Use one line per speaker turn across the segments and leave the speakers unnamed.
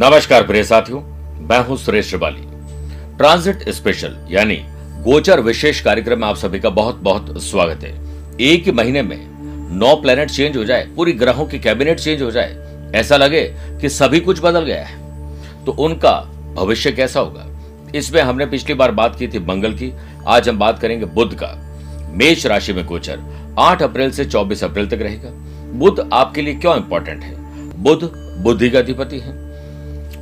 नमस्कार प्रिय साथियों, मैं हूँ सुरेश श्रिवाली। ट्रांजिट स्पेशल, यानी गोचर विशेष कार्यक्रम में आप सभी का बहुत बहुत स्वागत है। एक ही महीने में नौ प्लेनेट चेंज हो जाए, पूरी ग्रहों की कैबिनेट चेंज हो जाए, ऐसा लगे कि सभी कुछ बदल गया है। तो उनका भविष्य कैसा होगा? इसमें हमने पिछली बार बात की थी मंगल की, आज हम बात करेंगे बुद्ध का। मेष राशि में गोचर 8 अप्रैल से 24 अप्रैल तक रहेगा। बुद्ध आपके लिए क्यों इंपॉर्टेंट है? बुद्ध बुद्धि का अधिपति है।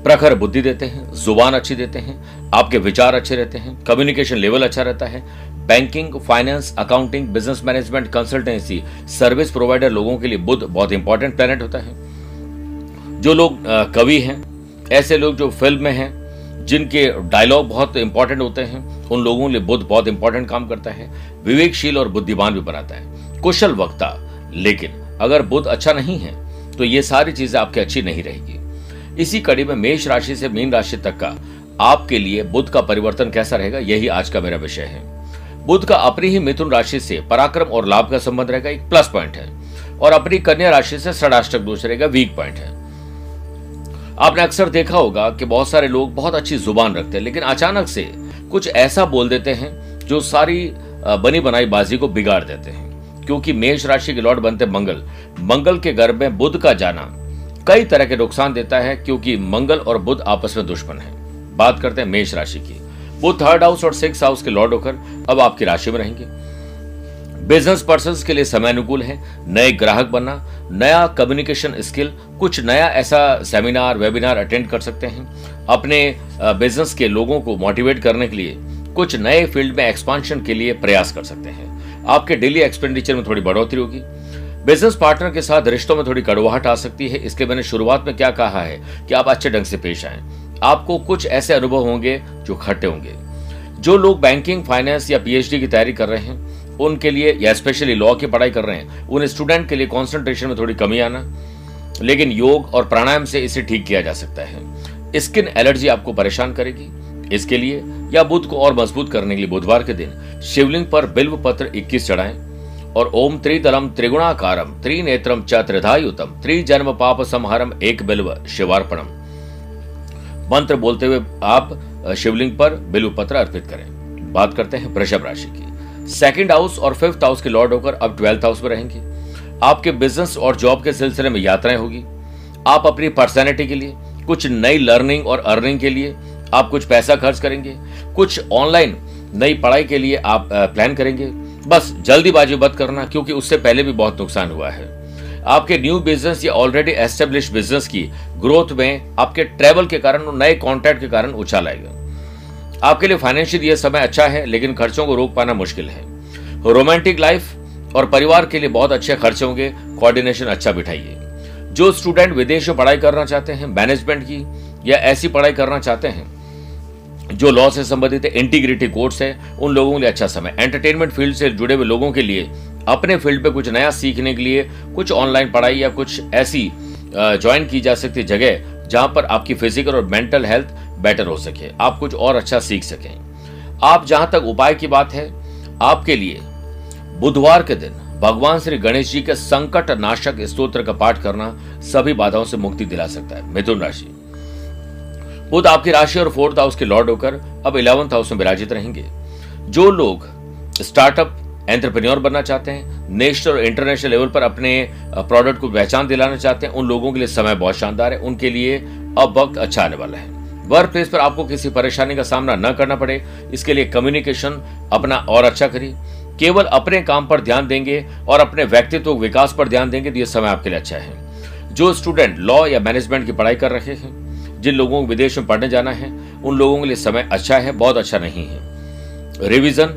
प्रखर बुद्धि देते हैं, ज़ुबान अच्छी देते हैं, आपके विचार अच्छे रहते हैं कम्युनिकेशन लेवल अच्छा रहता है। Banking finance accounting business management consultancy service provider लोगों के लिए बुद्ध बहुत इंपॉर्टेंट प्लेनेट होता है। जो लोग कवि हैं, ऐसे लोग जो फ़िल्म में हैं, जिनके डायलॉग बहुत इंपॉर्टेंट होते हैं, उन लोगों के लिए बुद्ध बहुत इंपॉर्टेंट काम करता है, विवेकशील और बुद्धिमान भी बनाता है। कुशल वक्ता, लेकिन अगर बुद्ध अच्छा नहीं है तो ये सारी चीज़ें आपकी अच्छी नहीं रहेगी। इसी कड़ी में मेष राशि से मीन राशि तक का आपके लिए बुद्ध का परिवर्तन कैसा रहेगा, यही आज का मेरा विषय है। बुद्ध का अपनी ही मिथुन राशि से पराक्रम और लाभ का संबंध रहेगा, एक प्लस पॉइंट है। और अपनी कन्या राशि से षडाष्टक दोष रहेगा, वीक पॉइंट है। आपने अक्सर देखा होगा कि बहुत सारे लोग बहुत अच्छी ज़ुबान रखते हैं, लेकिन अचानक से कुछ ऐसा बोल देते हैं जो सारी बनी बनाई बाजी को बिगाड़ देते हैं। क्योंकि मेष राशि के लॉर्ड बनते मंगल। मंगल के घर में बुद्ध का जाना कई तरह के नुकसान देता है क्योंकि मंगल और बुद्ध आपस में दुश्मन है। बात करते हैं मेष राशि की। वो थर्ड हाउस और सिक्स हाउस के लॉर्ड होकर अब आपकी राशि में रहेंगे। बिज़नेस पर्सन के लिए समय अनुकूल है, नए ग्राहक बनना, नया कम्युनिकेशन स्किल कुछ नया ऐसा सेमिनार वेबिनार अटेंड कर सकते हैं। अपने बिज़नेस के लोगों को मोटिवेट करने के लिए कुछ नए फ़ील्ड में एक्सपांशन के लिए प्रयास कर सकते हैं। आपके डेली एक्सपेंडिचर में थोड़ी बढ़ोतरी होगी। बिज़नेस पार्टनर के साथ रिश्तों में थोड़ी कड़वाहट आ सकती है। इसके मैंने शुरुआत में क्या कहा है कि आप अच्छे ढंग से पेश आए। आपको कुछ ऐसे अनुभव होंगे जो खट्टे होंगे। जो लोग बैंकिंग, फाइनेंस या पीएचडी की तैयारी कर रहे हैं, उनके लिए या स्पेशली लॉ की पढ़ाई कर रहे हैं उन स्टूडेंट के लिए कॉन्सेंट्रेशन में थोड़ी कमी आना। लेकिन योग और प्राणायाम से इसे ठीक किया जा सकता है। स्किन एलर्जी आपको परेशान करेगी। इसके लिए या बुद्ध को और मज़बूत करने के लिए बुधवार के दिन शिवलिंग पर बिल्व पत्र 21 चढ़ाएँ। और ओम त्रिदलम त्रिगुणाकारम त्रिनेत्रम च त्रिधायुतम त्रिजन्म पाप संहारम एक बिल्व, शिवार्पणम। मंत्र बोलते हुए आप शिवलिंग पर बिल्व पत्र अर्पित करें। बात करते हैं वृषभ राशि की। सेकंड हाउस और फिफ्थ हाउस के लॉर्ड होकर अब ट्वेल्थ हाउस में रहेंगे। आपके बिज़नेस और जॉब के सिलसिले में यात्राएँ होगी। आप अपनी पर्सनैलिटी के लिए, कुछ नई लर्निंग और अर्निंग के लिए आप कुछ पैसा खर्च करेंगे। कुछ ऑनलाइन नई पढ़ाई के लिए आप प्लान करेंगे। बस, जल्दीबाजी मत करना, क्योंकि उससे पहले भी बहुत नुकसान हुआ है। आपके न्यू बिज़नेस या ऑलरेडी एस्टेब्लिश बिज़नेस की ग्रोथ में आपके ट्रेवल के कारण, नए कॉन्ट्रैक्ट के कारण उछाल आएगा। आपके लिए फाइनेंशियल ये समय अच्छा है, लेकिन खर्चों को रोक पाना मुश्किल है। रोमांटिक लाइफ और परिवार के लिए बहुत अच्छे खर्चे होंगे कोऑर्डिनेशन अच्छा बिठाइए। जो स्टूडेंट विदेश में पढ़ाई करना चाहते हैं मैनेजमेंट की, या ऐसी पढ़ाई करना चाहते हैं जो लॉ से संबंधित है इंटीग्रिटी कोर्स है, उन लोगों के लिए अच्छा समय। एंटरटेनमेंट फ़ील्ड से जुड़े हुए लोगों के लिए, अपने फ़ील्ड पे कुछ नया सीखने के लिए, कुछ ऑनलाइन पढ़ाई या कुछ ऐसी ज्वाइन की जा सकती जगह जहाँ पर आपकी फ़िज़िकल और मेंटल हेल्थ बेटर हो सके। आप कुछ और अच्छा सीख सकें। आप जहाँ तक उपाय की बात है, आपके लिए बुधवार के दिन भगवान श्री गणेश जी के संकट नाशक स्त्रोत्र का पाठ करना सभी बाधाओं से मुक्ति दिला सकता है। मिथुन राशि। बुध आपकी राशि और फोर्थ हाउस के लॉर्ड होकर अब इलेवंथ हाउस में विराजित रहेंगे। जो लोग स्टार्टअप, एंटरप्रेन्योर बनना चाहते हैं, नेशनल और इंटरनेशनल लेवल पर अपने प्रोडक्ट को पहचान दिलाना चाहते हैं, उन लोगों के लिए समय बहुत शानदार है, उनके लिए अब वक्त अच्छा आने वाला है। वर्क प्लेस पर आपको किसी परेशानी का सामना न करना पड़े, इसके लिए कम्युनिकेशन अपना और अच्छा करिए। केवल अपने काम पर ध्यान देंगे और अपने व्यक्तित्व विकास पर ध्यान देंगे तो यह समय आपके लिए अच्छा है। जो स्टूडेंट लॉ या मैनेजमेंट की पढ़ाई कर रहे हैं जिन लोगों को विदेश में पढ़ने जाना है, उन लोगों के लिए समय अच्छा है, बहुत अच्छा नहीं है। रिविजन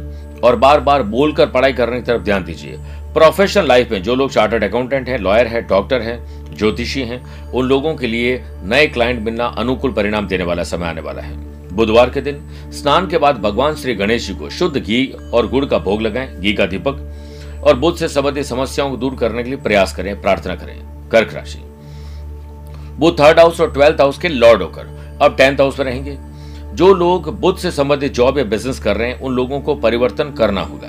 और बार बार बोलकर पढ़ाई करने की तरफ़ ध्यान दीजिए। प्रोफेशनल लाइफ में जो लोग चार्टर्ड अकाउंटेंट है, लॉयर है, डॉक्टर है, ज्योतिषी हैं, उन लोगों के लिए नए क्लाइंट मिलना अनुकूल परिणाम देने वाला समय आने वाला है। बुधवार के दिन स्नान के बाद भगवान श्री गणेश जी को शुद्ध घी और गुड़ का भोग लगाएँ, घी का दीपक, और बुद्ध से संबंधित समस्याओं को दूर करने के लिए प्रयास करें, प्रार्थना करें। कर्क राशि। वो थर्ड हाउस और ट्वेल्थ हाउस के लॉर्ड होकर। अब टेंथ हाउस में रहेंगे। जो लोग बुद्ध से संबंधित जॉब या बिज़नेस कर रहे हैं, उन लोगों को परिवर्तन करना होगा।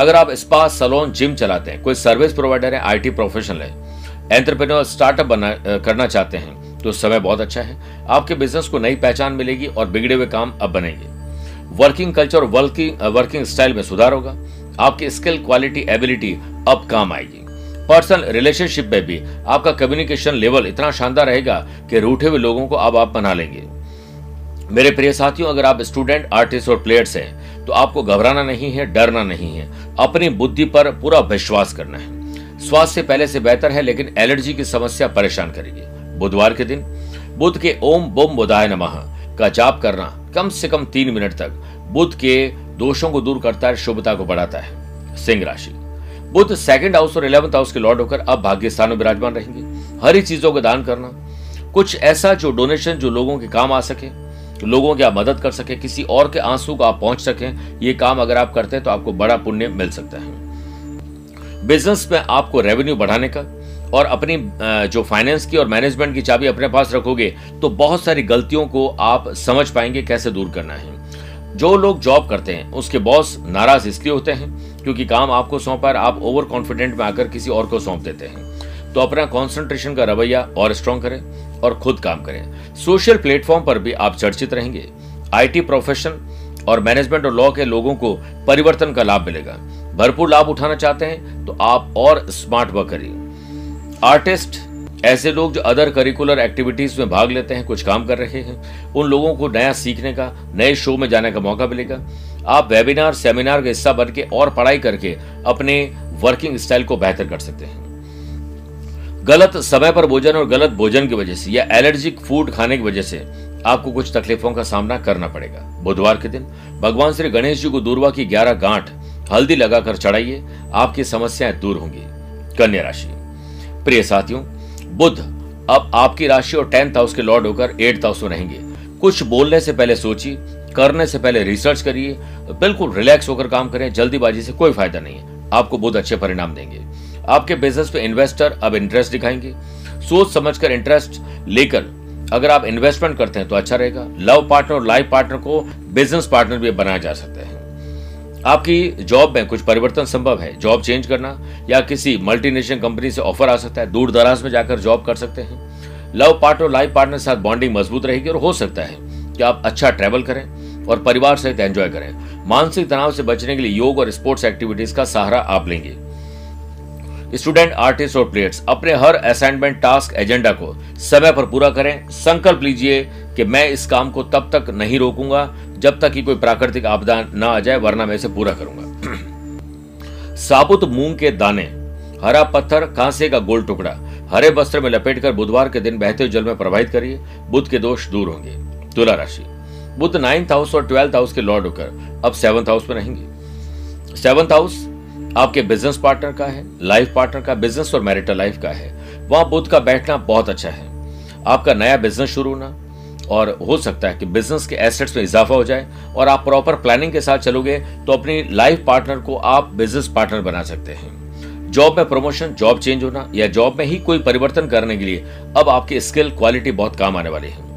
अगर आप स्पा सलोन जिम चलाते हैं, कोई सर्विस प्रोवाइडर है आईटी प्रोफेशनल है एंटरप्रेन्योर स्टार्टअप बना करना चाहते हैं तो समय बहुत अच्छा है। आपके बिज़नेस को नई पहचान मिलेगी और बिगड़े हुए काम अब बनेंगे। वर्किंग कल्चर और वर्किंग वर्किंग स्टाइल में सुधार होगा। आपकी स्किल क्वालिटी एबिलिटी अब काम आएगी। पर्सनल रिलेशनशिप में भी आपका कम्युनिकेशन लेवल इतना शानदार रहेगा कि रूठे हुए लोगों को अब आप बना लेंगे। मेरे प्रिय साथियों, अगर आप स्टूडेंट, आर्टिस्ट और प्लेयर्स हैं तो आपको घबराना नहीं है, डरना नहीं है। अपनी बुद्धि पर पूरा विश्वास करना है। स्वास्थ्य पहले से बेहतर है, लेकिन एलर्जी की समस्या परेशान करेगी। बुधवार के दिन बुद्ध के ओम बोम बुधाय नमः का जाप करना कम से कम तीन मिनट तक बुद्ध के दोषों को दूर करता है, शुभता को बढ़ाता है। सिंह राशि। बुद्ध सेकंड हाउस और इलेवंथ हाउस के लॉर्ड होकर अब भाग्य स्थान में विराजमान रहेंगे। हरी चीज़ों का दान करना, कुछ ऐसा जो डोनेशन जो लोगों के काम आ सके, लोगों की आप मदद कर सके, किसी और के आँसू को आप पहुँच सके, ये काम अगर आप करते हैं तो आपको बड़ा पुण्य मिल सकता है। बिज़नेस में आपको रेवेन्यू बढ़ाने का और अपनी जो फाइनेंस की और मैनेजमेंट की चाबी अपने पास रखोगे तो बहुत सारी गलतियों को आप समझ पाएँगे कैसे दूर करना है। जो लोग जॉब करते हैं, उसके बॉस नाराज़ इसलिए होते हैं क्योंकि काम आपको सौंपा आप ओवर कॉन्फिडेंट में आकर किसी और को सौंप देते हैं। तो अपना कॉन्सेंट्रेशन का रवैया और स्ट्रॉन्ग करें और खुद काम करें। सोशल प्लेटफॉर्म पर भी आप चर्चित रहेंगे। आईटी प्रोफेशन और मैनेजमेंट और लॉ के लोगों को परिवर्तन का लाभ मिलेगा। भरपूर लाभ उठाना चाहते हैं तो आप और स्मार्ट वर्क करिए। आर्टिस्ट ऐसे लोग जो अदर करिकुलर एक्टिविटीज़ में भाग लेते हैं, कुछ काम कर रहे हैं, उन लोगों को नया सीखने का, नए शो में जाने का मौका मिलेगा। आप वेबिनार सेमिनार का हिस्सा बन और पढ़ाई करके अपने वर्किंग स्टाइल को बेहतर कर सकते हैं। गलत समय पर भोजन और गलत भोजन की वजह से या एलर्जिक फ़ूड खाने की वजह से आपको कुछ तकलीफों का सामना करना पड़ेगा। बुधवार के दिन भगवान श्री गणेश जी को दूरवा की ग्यारह गांठ हल्दी लगाकर चढ़ाइए, आपकी समस्याएँ दूर होंगी। कन्या राशि। प्रिय साथियों बुद्ध अब आपकी राशि और टेंथ हाउस के लॉर्ड होकर एट्थ हाउस में रहेंगे। कुछ बोलने से पहले सोचिए करने से पहले रिसर्च करिए, बिल्कुल रिलैक्स होकर काम करें, जल्दीबाजी से कोई फ़ायदा नहीं है। आपको बहुत अच्छे परिणाम देंगे। आपके बिज़नेस पे इन्वेस्टर अब इंटरेस्ट दिखाएँगे। सोच समझकर इंटरेस्ट लेकर अगर आप इन्वेस्टमेंट करते हैं तो अच्छा रहेगा। लव पार्टनर और लाइफ पार्टनर को बिज़नेस पार्टनर भी बनाया जा सकता है। आपकी जॉब में कुछ परिवर्तन संभव है। जॉब चेंज करना या किसी मल्टीनेशनल कंपनी से ऑफ़र आ सकता है। दूर दराज में जाकर जॉब कर सकते हैं। लव पार्टनर और लाइफ पार्टनर के साथ बॉन्डिंग मज़बूत रहेगी और हो सकता है कि आप अच्छा ट्रैवल करें। और परिवार सहित एंजॉय करें। मानसिक तनाव से बचने के लिए योग और स्पोर्ट्स एक्टिविटीज़ का सहारा आप लेंगे। स्टूडेंट आर्टिस्ट और प्लेयर्स अपने हर असाइनमेंट टास्क एजेंडा को समय पर पूरा करें। संकल्प लीजिए कि मैं इस काम को तब तक नहीं रोकूँगा जब तक कि कोई प्राकृतिक आपदा न आ जाए, वरना मैं इसे पूरा करूँगा। साबुत मूंग के दाने, हरा पत्थर, कांसे का गोल टुकड़ा, हरे वस्त्र में लपेटकर बुधवार के दिन बहते जल में प्रभावित करिए। बुद्ध के दोष दूर होंगे। तुला राशि। बुद्ध नाइन्थ हाउस और ट्वेल्थ हाउस के लॉर्ड होकर अब सेवंथ हाउस में रहेंगे। सेवंथ हाउस आपके बिज़नेस पार्टनर का है लाइफ पार्टनर का बिज़नेस और मैरिटल लाइफ का है। वहाँ बुद्ध का बैठना बहुत अच्छा है। आपका नया बिज़नेस शुरू होना और हो सकता है कि बिज़नेस के एसेट्स में इजाफा हो जाए और आप प्रॉपर प्लानिंग के साथ चलोगे तो अपनी लाइफ पार्टनर को आप बिज़नेस पार्टनर बना सकते हैं। जॉब में प्रमोशन जॉब चेंज होना या जॉब में ही कोई परिवर्तन करने के लिए अब आपकी स्किल क्वालिटी बहुत काम आने वाली है।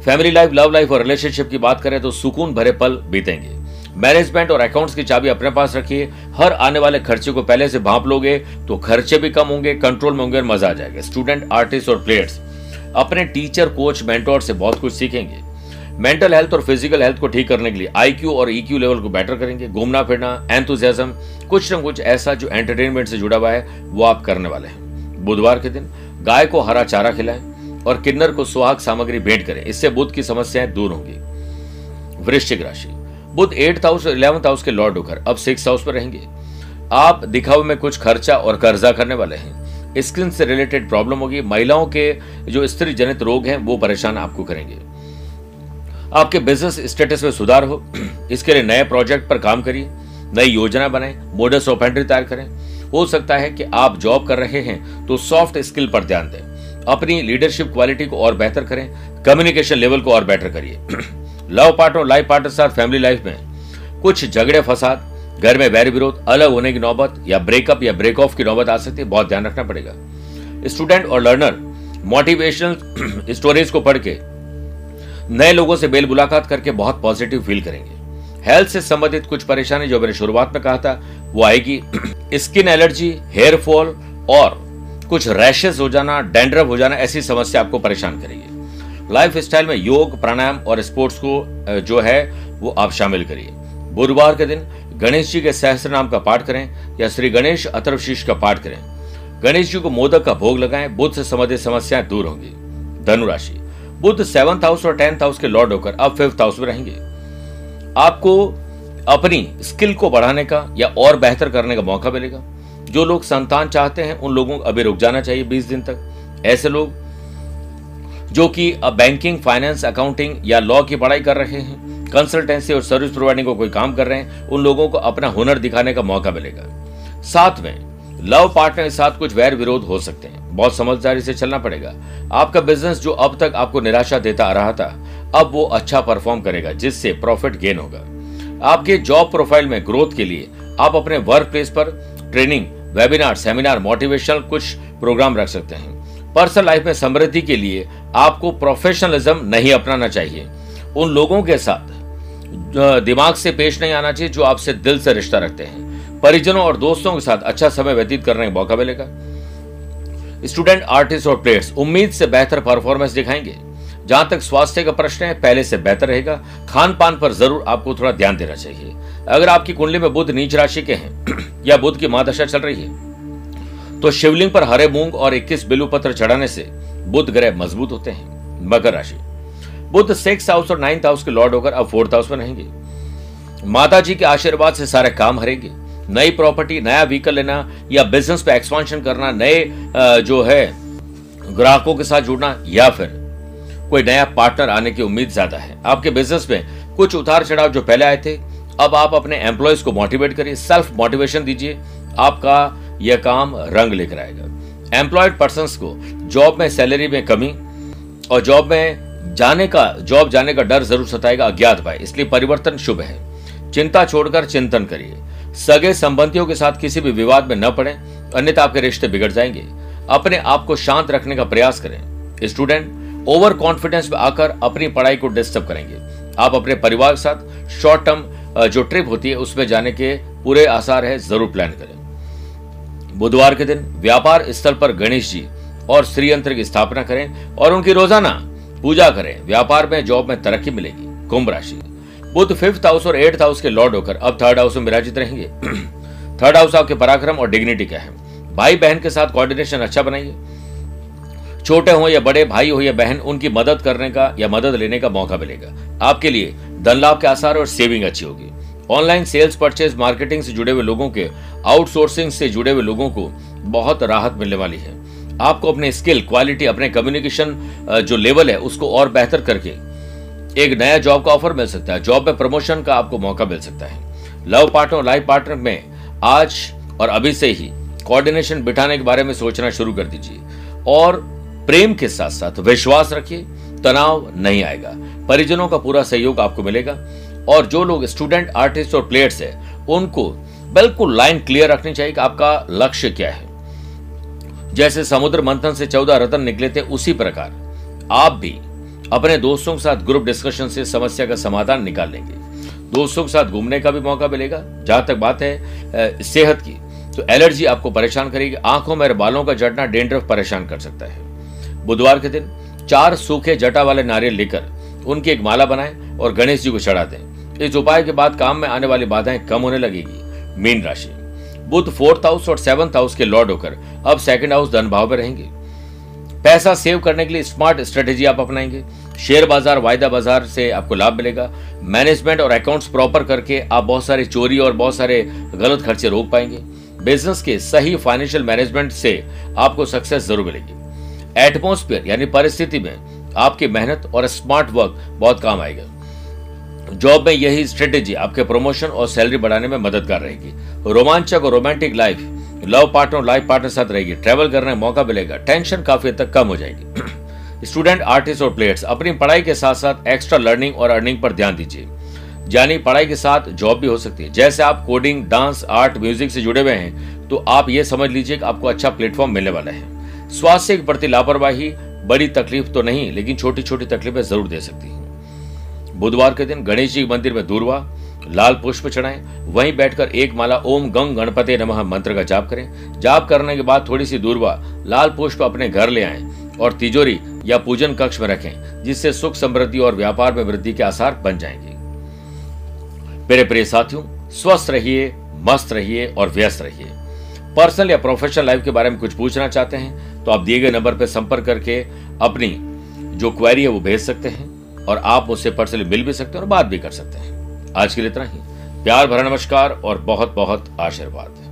फैमिली लाइफ लव लाइफ और रिलेशनशिप की बात करें तो सुकून भरे पल बीतेंगे। मैनेजमेंट और अकाउंट्स की चाबी अपने पास रखिए। हर आने वाले खर्चे को पहले से भाप लोगे तो खर्चे भी कम होंगे कंट्रोल में होंगे और मज़ा आ जाएगा। स्टूडेंट आर्टिस्ट और प्लेयर्स अपने टीचर कोच मेंटोर से बहुत कुछ सीखेंगे। मेंटल हेल्थ और फ़िज़िकल हेल्थ को ठीक करने के लिए आईक्यू और ईक्यू e लेवल को बेटर करेंगे। घूमना फिरना एंथुजियाज्म कुछ न कुछ ऐसा जो एंटरटेनमेंट से जुड़ा हुआ है, वो आप करने वाले हैं। बुधवार के दिन गाय को हरा चारा खिलाएँ। और किन्नर को सुहाग सामग्री भेंट करें। इससे बुद्ध की समस्याएँ दूर होंगी। वृश्चिक राशि। बुद्ध एट हाउस और इलेवंथ हाउस के लॉर्ड होकर अब सिक्स हाउस पर रहेंगे। आप दिखावे में कुछ खर्चा और कर्जा करने वाले हैं। स्किन से रिलेटेड प्रॉब्लम होगी। महिलाओं के जो स्त्री जनित रोग हैं, वो परेशान आपको करेंगे। आपके बिज़नेस स्टेटस में सुधार हो। इसके लिए नए प्रोजेक्ट पर काम करिए। नई योजना बनाएँ। मोडस ऑपेंड्री तैयार करें। हो सकता है कि आप जॉब कर रहे हैं तो सॉफ्ट स्किल पर ध्यान दें। अपनी लीडरशिप क्वालिटी को और बेहतर करें कम्युनिकेशन लेवल को और बेटर करिए। लव पार्टनर लाइफ पार्टनर साथ फैमिली लाइफ में कुछ झगड़े, फसाद, घर में वैर विरोध, अलग होने की नौबत या ब्रेकअप या ब्रेक ऑफ़ की नौबत आ सकती है, बहुत ध्यान रखना पड़ेगा। स्टूडेंट और लर्नर मोटिवेशनल स्टोरीज को पढ़ के नए लोगों से बेल मुलाकात करके बहुत पॉजिटिव फील करेंगे। हेल्थ से संबंधित कुछ परेशानी जो मैंने शुरुआत में कहा था, वो आएगी। स्किन एलर्जी हेयर फॉल और कुछ रैशेस हो जाना डेंड्रफ हो जाना, ऐसी समस्या आपको परेशान करेगी। लाइफ स्टाइल में योग, प्राणायाम और स्पोर्ट्स को जो है, वो आप शामिल करिए। बुधवार के दिन गणेश जी के सहस्त्र नाम का पाठ करें या श्री गणेश अथर्वशीष का पाठ करें। गणेश जी को मोदक का भोग लगाएँ, बुद्ध से संबंधित समस्याएँ दूर होंगी। धनुराशि बुद्ध सेवंथ हाउस और टेंथ हाउस के लॉर्ड होकर अब फिफ्थ हाउस में रहेंगे। आपको अपनी स्किल को बढ़ाने का या और बेहतर करने का मौका मिलेगा। जो लोग संतान चाहते हैं, उन लोगों को अभी रुक जाना चाहिए बीस दिन तक। ऐसे लोग जो कि बैंकिंग फाइनेंस अकाउंटिंग या लॉ की पढ़ाई कर रहे हैं कंसल्टेंसी और सर्विस प्रोवाइडिंग को कोई काम कर रहे हैं, उन लोगों को अपना हुनर दिखाने का मौका मिलेगा। साथ में लव पार्टनर के साथ कुछ वैर विरोध हो सकते हैं। बहुत समझदारी से चलना पड़ेगा। आपका बिज़नेस जो अब तक आपको निराशा देता आ रहा था, अब वो अच्छा परफॉर्म करेगा, जिससे प्रॉफिट गेन होगा। आपके जॉब प्रोफ़ाइल में ग्रोथ के लिए आप अपने वर्क प्लेस पर ट्रेनिंग वेबिनार सेमिनार मोटिवेशनल कुछ प्रोग्राम रख सकते हैं। पर्सनल लाइफ में समृद्धि के लिए आपको प्रोफेशनलिज्म नहीं अपनाना चाहिए। उन लोगों के साथ दिमाग से पेश नहीं आना चाहिए, जो आपसे दिल से रिश्ता रखते हैं। परिजनों और दोस्तों के साथ अच्छा समय व्यतीत करने का मौका मिलेगा। स्टूडेंट आर्टिस्ट और प्लेयर्स उम्मीद से बेहतर परफॉर्मेंस दिखाएँगे। जहाँ तक स्वास्थ्य का प्रश्न है, पहले से बेहतर रहेगा। खान पान पर ज़रूर आपको थोड़ा ध्यान देना चाहिए। अगर आपकी कुंडली में बुद्ध नीच राशि के हैं, या बुद्ध की महादशा चल रही है तो शिवलिंग पर हरे मूंग और 21 बिलु पत्र चढ़ाने से बुद्ध ग्रह मज़बूत होते हैं, मकर राशि। बुद्ध सिक्स हाउस और नाइन्थ हाउस के लॉर्ड होकर अब फोर्थ हाउस में रहेंगे। माता जी के आशीर्वाद से सारे काम हरेंगे। नई प्रॉपर्टी नया व्हीकल लेना या बिज़नेस पे एक्सपांशन करना, नए जो है, ग्राहकों के साथ जुड़ना या फिर कोई नया पार्टनर आने की उम्मीद ज़्यादा है। आपके बिज़नेस में कुछ उतार चढ़ाव जो पहले आए थे, अब आप अपने एम्प्लॉयज़ को मोटिवेट करिए सेल्फ मोटिवेशन दीजिए। आपका यह काम रंग लेकर आएगा। एम्प्लॉयड पर्सन को जॉब में सैलरी में कमी और जॉब में जाने का जॉब जाने का डर ज़रूर सताएगा अज्ञात भाई। इसलिए परिवर्तन शुभ है। चिंता छोड़कर चिंतन करिए। सगे संबंधियों के साथ किसी भी विवाद में न पड़े, अन्यथा आपके रिश्ते बिगड़ जाएँगे। अपने आप को शांत रखने का प्रयास करें। स्टूडेंट ओवर कॉन्फिडेंस में आकर अपनी पढ़ाई को डिस्टर्ब करेंगे। आप अपने परिवार के साथ शॉर्ट टर्म जो ट्रिप होती है, उसमें जाने के पूरे आसार है, ज़रूर प्लान करें। बुधवार के दिन व्यापार स्थल पर गणेश जी और श्री यंत्र की स्थापना करें और उनकी रोज़ाना पूजा करें। व्यापार में जॉब में तरक्की मिलेगी। कुंभ राशि। बुद्ध फिफ्थ हाउस और एट्थ हाउस के लॉर्ड होकर अब थर्ड हाउस में विराजित रहेंगे। थर्ड हाउस आपके पराक्रम और डिग्निटी का है। भाई बहन के साथ कोऑर्डिनेशन अच्छा बनाइए। छोटे हो या बड़े भाई हो या बहन, उनकी मदद करने का या मदद लेने का मौका मिलेगा। आपके लिए धन लाभ के आसार और सेविंग अच्छी होगी। ऑनलाइन सेल्स परचेज मार्केटिंग से जुड़े हुए लोगों के, आउटसोर्सिंग से जुड़े हुए लोगों को बहुत राहत मिलने वाली है। आपको अपने स्किल, क्वालिटी, अपने कम्युनिकेशन जो लेवल है, उसको और बेहतर करके एक नया जॉब का ऑफ़र मिल सकता है। जॉब में प्रमोशन का आपको मौका मिल सकता है। लव पार्टनर और लाइफ पार्टनर में आज और अभी से ही कोऑर्डिनेशन बिठाने के बारे में सोचना शुरू कर दीजिए। और प्रेम के साथ साथ विश्वास रखिए, तनाव नहीं आएगा। परिजनों का पूरा सहयोग आपको मिलेगा और जो लोग स्टूडेंट आर्टिस्ट और प्लेयर्स है, उनको बिल्कुल लाइन क्लियर रखनी चाहिए कि आपका लक्ष्य क्या है। जैसे समुद्र मंथन से चौदह रतन निकले थे, उसी प्रकार आप भी अपने दोस्तों के साथ ग्रुप डिस्कशन से समस्या का समाधान निकाल लेंगे। दोस्तों के साथ घूमने का भी मौका मिलेगा। जहाँ तक बात है सेहत की तो एलर्जी आपको परेशान करेगी। आँखों में बालों का जटना डेंड्रफ परेशान कर सकता है। बुधवार के दिन चार सूखे जटा वाले नारियल लेकर उनकी एक माला बनाएँ और गणेश जी को चढ़ा दें। इस उपाय के बाद काम में आने वाली बाधाएँ कम होने लगेगी। मीन राशि। बुद्ध फोर्थ हाउस और सेवंथ हाउस के लॉर्ड होकर अब सेकंड हाउस धन भाव में रहेंगे। पैसा सेव करने के लिए स्मार्ट स्ट्रेटेजी आप अपनाएँगे। शेयर बाज़ार, वायदा बाज़ार से आपको लाभ मिलेगा। मैनेजमेंट और अकाउंट्स प्रॉपर करके आप बहुत सारे चोरी और बहुत सारे गलत खर्चे रोक पाएँगे। बिज़नेस के सही फाइनेंशियल मैनेजमेंट से आपको सक्सेस ज़रूर मिलेगी। एटमोस्फियर यानी परिस्थिति में आपकी मेहनत और स्मार्ट वर्क बहुत काम आएगा। जॉब में यही स्ट्रेटेजी आपके प्रमोशन और सैलरी बढ़ाने में मददगार रहेगी। रोमांचक और romantic life love partner life partner साथ रहेगी। ट्रेवल करने का मौका मिलेगा। टेंशन काफ़ी हद तक कम हो जाएगी। स्टूडेंट आर्टिस्ट और प्लेयर्स अपनी पढ़ाई के साथ साथ एक्स्ट्रा लर्निंग और अर्निंग पर ध्यान दीजिए। यानी पढ़ाई के साथ जॉब भी हो सकती है। जैसे आप कोडिंग डांस आर्ट म्यूज़िक से जुड़े हुए हैं तो आप ये समझ लीजिए कि आपको अच्छा प्लेटफॉर्म मिलने वाला है। स्वास्थ्य के प्रति लापरवाही, बड़ी तकलीफ़ तो नहीं, लेकिन छोटी छोटी तकलीफें ज़रूर दे सकती है। बुधवार के दिन गणेश जी मंदिर में दूरवा, लाल पुष्प चढ़ाएँ, वहीं बैठकर एक माला ओम गंग गणपति नमः मंत्र का जाप करें। जाप करने के बाद थोड़ी सी दूरवा, लाल पुष्प अपने घर ले आएँ और तिजोरी या पूजन कक्ष में रखें, जिससे सुख समृद्धि और व्यापार में वृद्धि के आसार बन जाएँगे। मेरे प्रिय साथियों, स्वस्थ रहिए, मस्त रहिए और व्यस्त रहिए। पर्सनल या प्रोफेशनल लाइफ के बारे में कुछ पूछना चाहते हैं तो आप दिए गए नंबर पर संपर्क करके अपनी जो क्वेरी है वो भेज सकते हैं और आप मुझसे पर्सनली मिल भी सकते हैं और बात भी कर सकते हैं। आज के लिए इतना ही। प्यार भरा नमस्कार और बहुत बहुत आशीर्वाद।